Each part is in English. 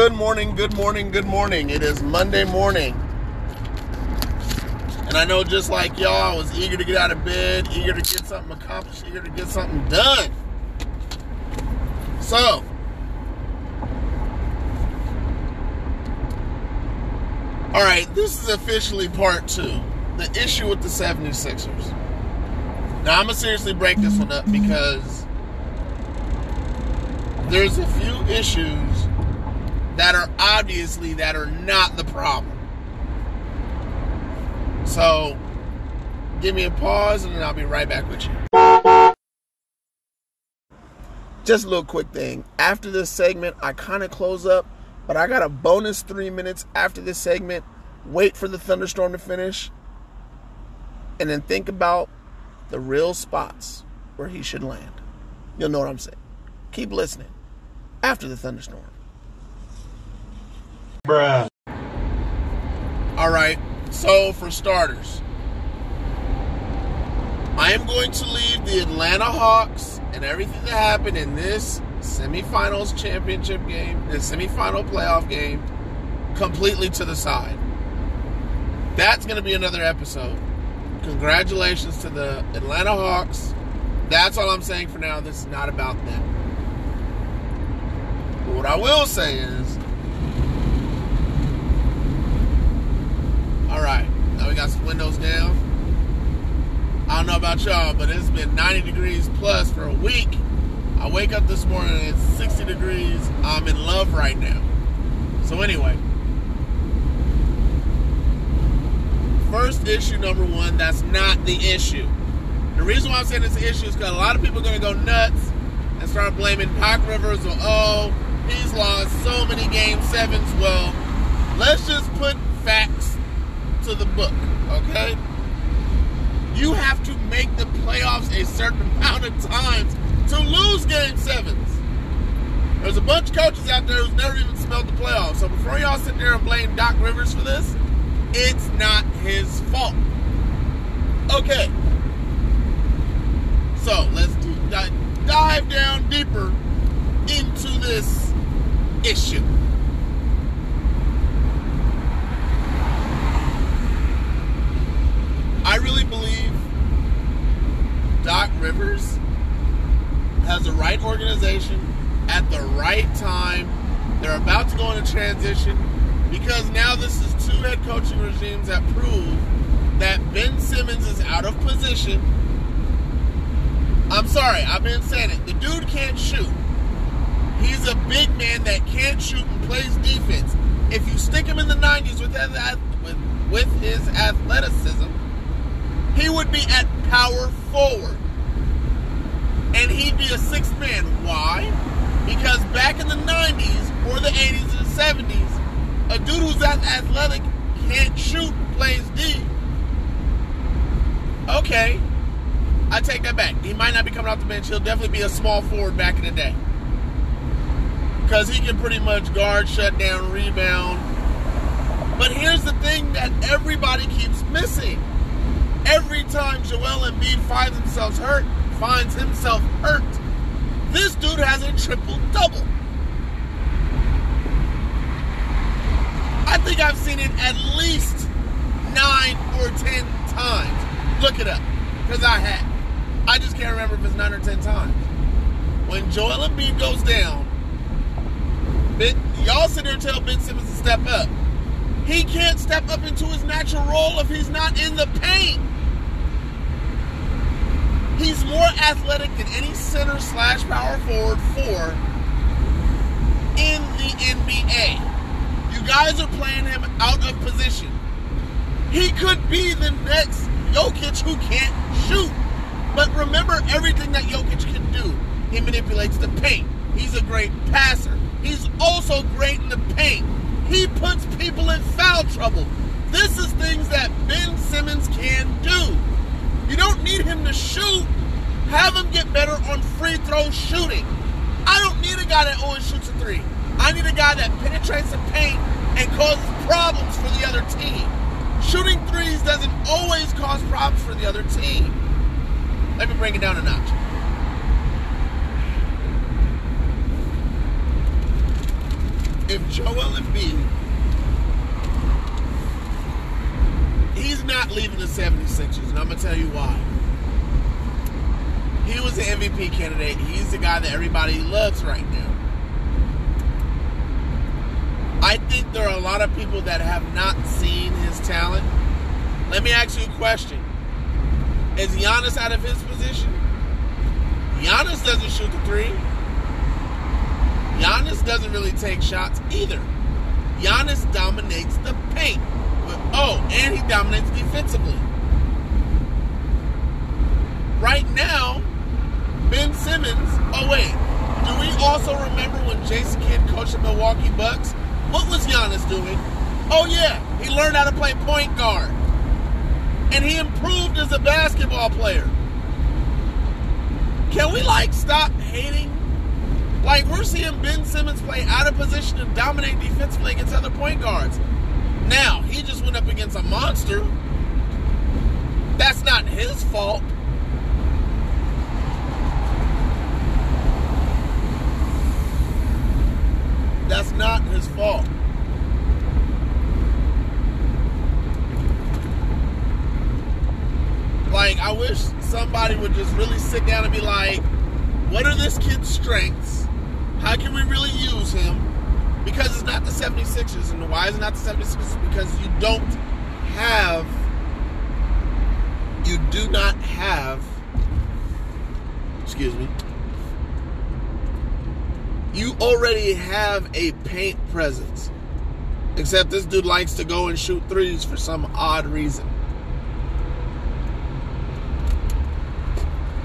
Good morning, good morning, good morning. It is Monday morning. And I know just like y'all, I was eager to get out of bed, eager to get something accomplished, eager to get something done. So, all right, this is officially part two the issue with the 76ers. Now, I'm going to seriously break this one up because there's a few issues that are obviously that are not the problem. So, give me a pause and then I'll be right back with you. Just a little quick thing. After this segment, I kind of close up, but I got a bonus three minutes after this segment. Wait for the thunderstorm to finish, and then think about the real spots where he should land. You'll know what I'm saying. Keep listening after the thunderstorm. Bruh. All right. So for starters, I am going to leave the Atlanta Hawks and everything that happened in this semifinals championship game, this semifinal playoff game, completely to the side. That's going to be another episode. Congratulations to the Atlanta Hawks. That's all I'm saying for now. This is not about them. But what I will say is All right, now we got some windows down. I don't know about y'all, but it's been 90 degrees plus for a week. I wake up this morning and it's 60 degrees. I'm in love right now. So, anyway, first issue number one, that's not the issue. The reason why I'm saying it's an issue is because a lot of people are going to go nuts and start blaming Doc Rivers or, oh, he's lost so many game sevens. Well, let's just put facts to the book, okay? You have to make the playoffs a certain amount of times to lose game sevens. There's a bunch of coaches out there who's never even smelled the playoffs. So before y'all sit there and blame Doc Rivers for this, it's not his fault. Okay. So let's do, dive down deeper into this issue. I really believe Doc Rivers has the right organization at the right time. They're about to go into transition because now this is two head coaching regimes that prove that Ben Simmons is out of position. I'm sorry, I've been saying it. The dude can't shoot. He's a big man that can't shoot and plays defense. If you stick him in the 90s with, with, with his athleticism, he would be at power forward. And he'd be a sixth man. Why? Because back in the 90s or the 80s and 70s, a dude who's that athletic can't shoot, plays D. Okay. I take that back. He might not be coming off the bench. He'll definitely be a small forward back in the day. Because he can pretty much guard, shut down, rebound. But here's the thing that everybody keeps missing every time Joel Embiid finds himself hurt, finds himself hurt, this dude has a triple double. I think I've seen it at least nine or ten times. Look it up, because I have. I just can't remember if it's nine or ten times. When Joel Embiid goes down, ben, y'all sit there and tell Ben Simmons to step up. He can't step up into his natural role if he's not in the paint. He's more athletic than any center slash power forward for in the NBA. You guys are playing him out of position. He could be the next Jokic who can't shoot. But remember everything that Jokic can do. He manipulates the paint. He's a great passer. He's also great in the paint. He puts people in foul trouble. This is things that Ben Simmons can do. You don't need him to shoot. Have him get better on free throw shooting. I don't need a guy that always shoots a three. I need a guy that penetrates the paint and causes problems for the other team. Shooting threes doesn't always cause problems for the other team. Let me bring it down a notch. if Joel Embiid, he's not leaving the 76ers, and I'm going to tell you why. He was the MVP candidate. He's the guy that everybody loves right now. I think there are a lot of people that have not seen his talent. Let me ask you a question. Is Giannis out of his position? Giannis doesn't shoot the three. Giannis doesn't really take shots either. Giannis dominates the paint. Oh, and he dominates defensively. Right now, Ben Simmons. Oh wait, do we also remember when Jason Kidd coached the Milwaukee Bucks? What was Giannis doing? Oh yeah, he learned how to play point guard, and he improved as a basketball player. Can we like stop hating? Like we're seeing Ben Simmons play out of position and dominate defensively against other point guards. Now he just went up against a monster. That's not his fault. That's not his fault. Like, I wish somebody would just really sit down and be like, what are this kid's strengths? How can we really use him? Because it's not the 76ers. And why is it not the 76ers? Because you don't have, you do not have, excuse me, you already have a paint presence. Except this dude likes to go and shoot threes for some odd reason.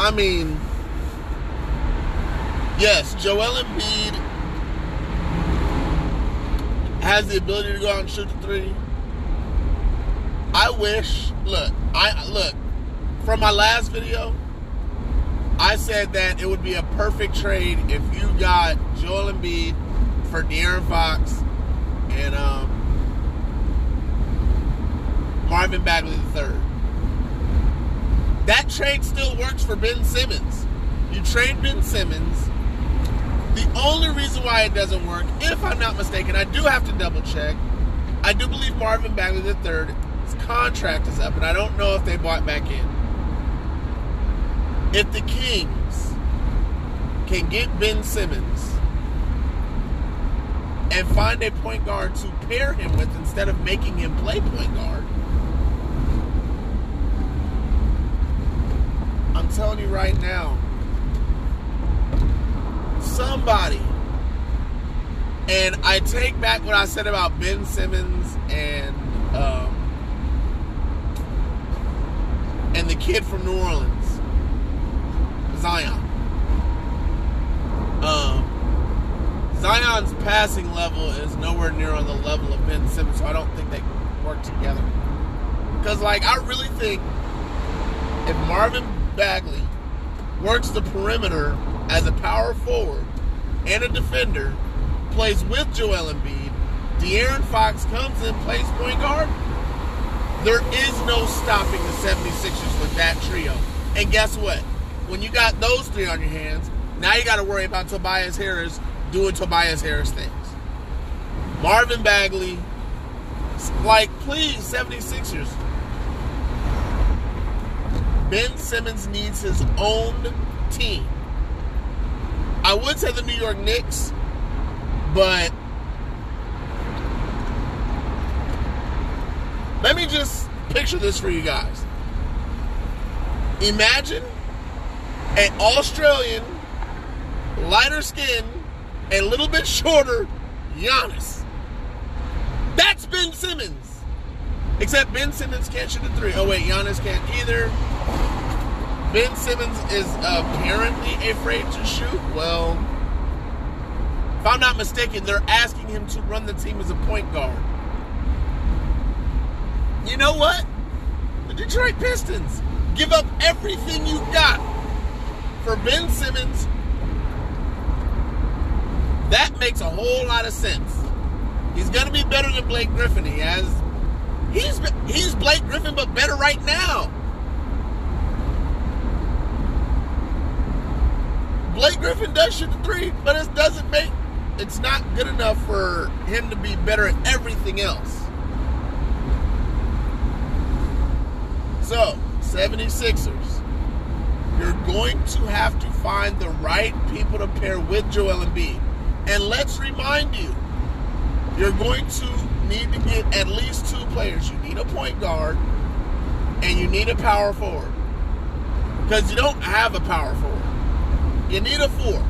I mean, yes, Joel Embiid has the ability to go out and shoot the three. I wish, look, I look, from my last video, I said that it would be a perfect trade if you got Joel Embiid for De'Aaron Fox and um, Marvin Bagley III. That trade still works for Ben Simmons. You trade Ben Simmons. The only reason why it doesn't work, if I'm not mistaken, I do have to double check. I do believe Marvin Bagley III, his contract is up, and I don't know if they bought back in. If the Kings can get Ben Simmons and find a point guard to pair him with instead of making him play point guard, I'm telling you right now, somebody, and I take back what I said about Ben Simmons and um, and the kid from New Orleans. Zion. Um, Zion's passing level is nowhere near on the level of Ben Simmons, so I don't think they work together. Because, like, I really think if Marvin Bagley works the perimeter as a power forward and a defender, plays with Joel Embiid, De'Aaron Fox comes in, plays point guard, there is no stopping the 76ers with that trio. And guess what? when you got those three on your hands, now you got to worry about Tobias Harris doing Tobias Harris things. Marvin Bagley, like, please, 76ers. Ben Simmons needs his own team. I would say the New York Knicks, but let me just picture this for you guys. Imagine an Australian, lighter skin, and a little bit shorter Giannis. That's Ben Simmons. Except Ben Simmons can't shoot a three. Oh, wait, Giannis can't either. Ben Simmons is apparently afraid to shoot. Well, if I'm not mistaken, they're asking him to run the team as a point guard. You know what? The Detroit Pistons give up everything you got for Ben Simmons, that makes a whole lot of sense. He's going to be better than Blake Griffin. He has. He's he's Blake Griffin, but better right now. Blake Griffin does shoot the three, but it doesn't make it's not good enough for him to be better at everything else. So, 76ers, you're going to have to find the right people to pair with Joel Embiid. And let's remind you, you're going to need to get at least two players. You need a point guard and you need a power forward. Because you don't have a power forward. You need a four.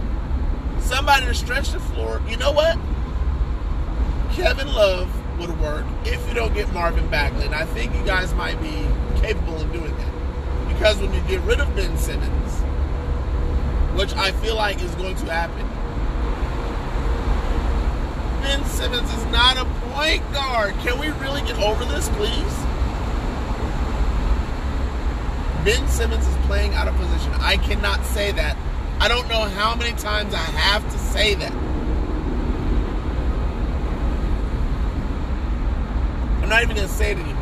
Somebody to stretch the floor. You know what? Kevin Love would work if you don't get Marvin Bagley. And I think you guys might be capable of doing that. Because when you get rid of Ben Simmons, which I feel like is going to happen, Ben Simmons is not a point guard. Can we really get over this, please? Ben Simmons is playing out of position. I cannot say that. I don't know how many times I have to say that. I'm not even going to say it anymore.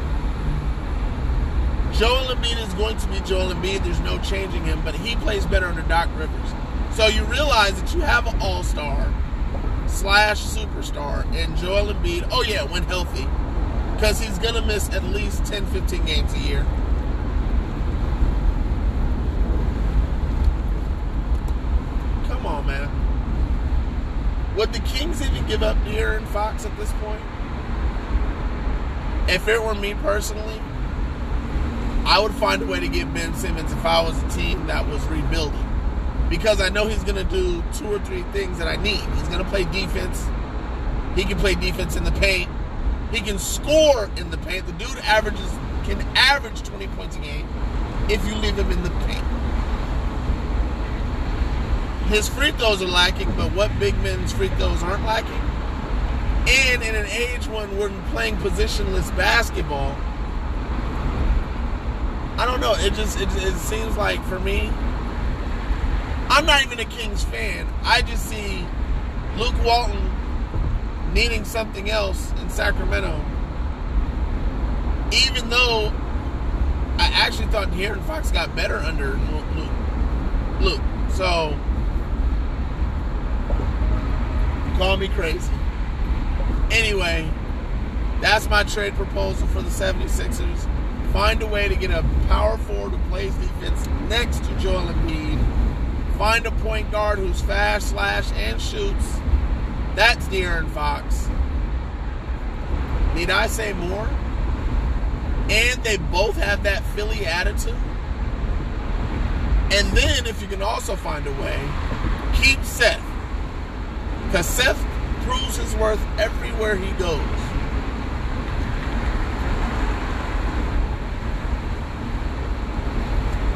Joel Embiid is going to be Joel Embiid. There's no changing him, but he plays better under Doc Rivers. So you realize that you have an all-star slash superstar and Joel Embiid. Oh yeah, when healthy, because he's gonna miss at least 10, 15 games a year. Come on, man. Would the Kings even give up De'Aaron Fox at this point? If it were me personally, I would find a way to get Ben Simmons if I was a team that was rebuilding. Because I know he's going to do two or three things that I need. He's going to play defense. He can play defense in the paint. He can score in the paint. The dude averages can average 20 points a game if you leave him in the paint. His free throws are lacking, but what big men's free throws aren't lacking? And in an age when we're playing positionless basketball, I don't know. It just it, it seems like for me, I'm not even a Kings fan. I just see Luke Walton needing something else in Sacramento. Even though I actually thought De'Aaron Fox got better under Luke. Luke. So call me crazy. Anyway, that's my trade proposal for the 76ers. Find a way to get a power forward who plays defense next to Joel Embiid. Find a point guard who's fast, slash, and shoots. That's De'Aaron Fox. Need I say more? And they both have that Philly attitude. And then, if you can also find a way, keep Seth. Because Seth proves his worth everywhere he goes.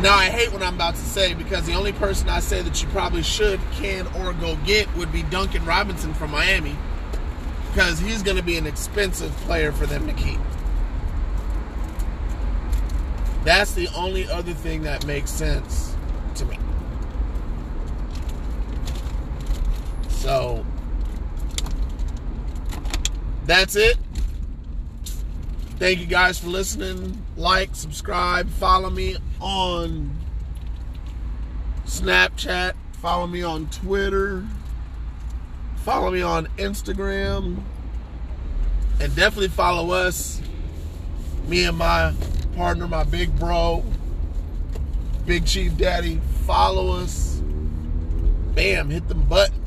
Now, I hate what I'm about to say because the only person I say that you probably should, can, or go get would be Duncan Robinson from Miami because he's going to be an expensive player for them to keep. That's the only other thing that makes sense to me. So, that's it. Thank you guys for listening. Like, subscribe, follow me on Snapchat, follow me on Twitter, follow me on Instagram, and definitely follow us. Me and my partner, my big bro, Big Chief Daddy, follow us. Bam, hit the buttons.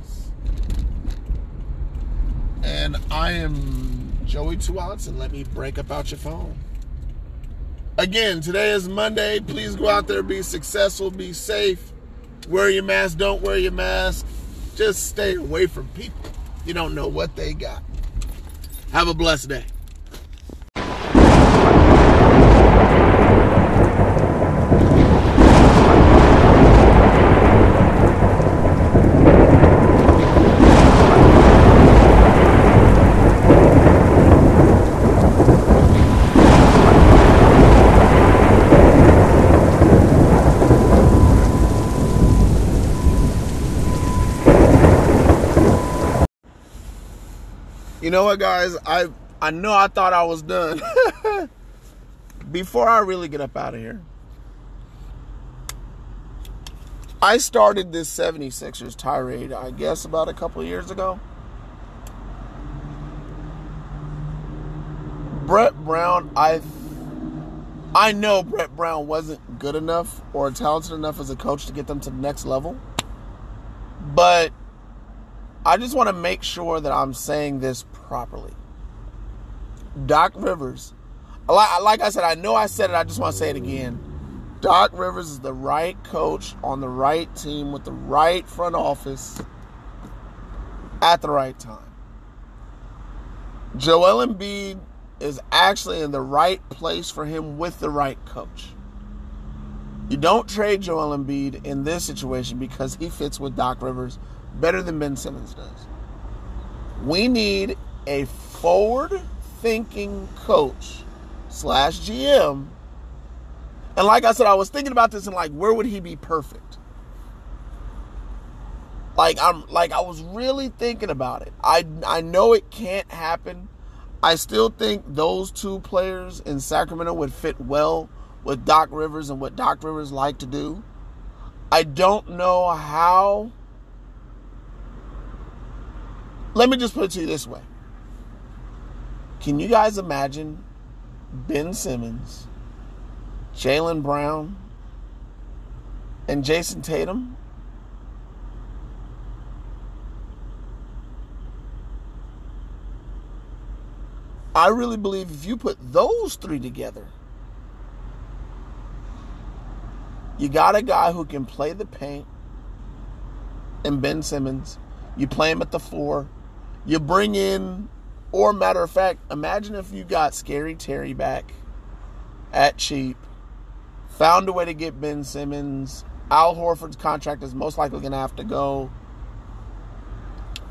And I am Joey Two and let me break up out your phone. Again, today is Monday. Please go out there, be successful, be safe. Wear your mask, don't wear your mask. Just stay away from people. You don't know what they got. Have a blessed day. know what, guys? I I know I thought I was done. Before I really get up out of here, I started this 76ers tirade, I guess, about a couple years ago. Brett Brown, I I know Brett Brown wasn't good enough or talented enough as a coach to get them to the next level. But I just want to make sure that I'm saying this properly. Doc Rivers, like I said, I know I said it, I just want to say it again. Doc Rivers is the right coach on the right team with the right front office at the right time. Joel Embiid is actually in the right place for him with the right coach. You don't trade Joel Embiid in this situation because he fits with Doc Rivers better than Ben Simmons does. We need a forward thinking coach slash GM. And like I said, I was thinking about this and like, where would he be perfect? Like I'm like I was really thinking about it. I I know it can't happen. I still think those two players in Sacramento would fit well with Doc Rivers and what Doc Rivers like to do. I don't know how let me just put it to you this way. Can you guys imagine Ben Simmons, Jaylen Brown, and Jayson Tatum? I really believe if you put those three together, you got a guy who can play the paint and Ben Simmons. You play him at the four. You bring in, or matter of fact, imagine if you got Scary Terry back at cheap, found a way to get Ben Simmons. Al Horford's contract is most likely going to have to go.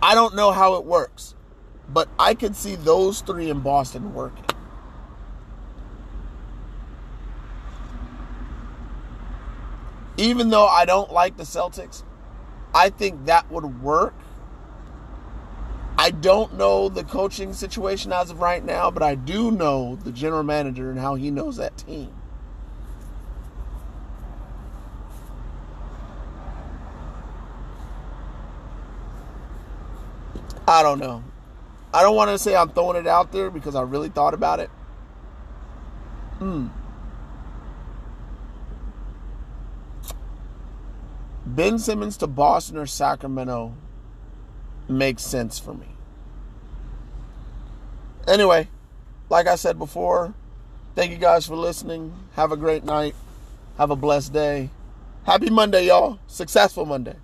I don't know how it works, but I could see those three in Boston working. Even though I don't like the Celtics, I think that would work I don't know the coaching situation as of right now, but I do know the general manager and how he knows that team. I don't know. I don't want to say I'm throwing it out there because I really thought about it. Hmm. Ben Simmons to Boston or Sacramento makes sense for me. Anyway, like I said before, thank you guys for listening. Have a great night. Have a blessed day. Happy Monday, y'all. Successful Monday.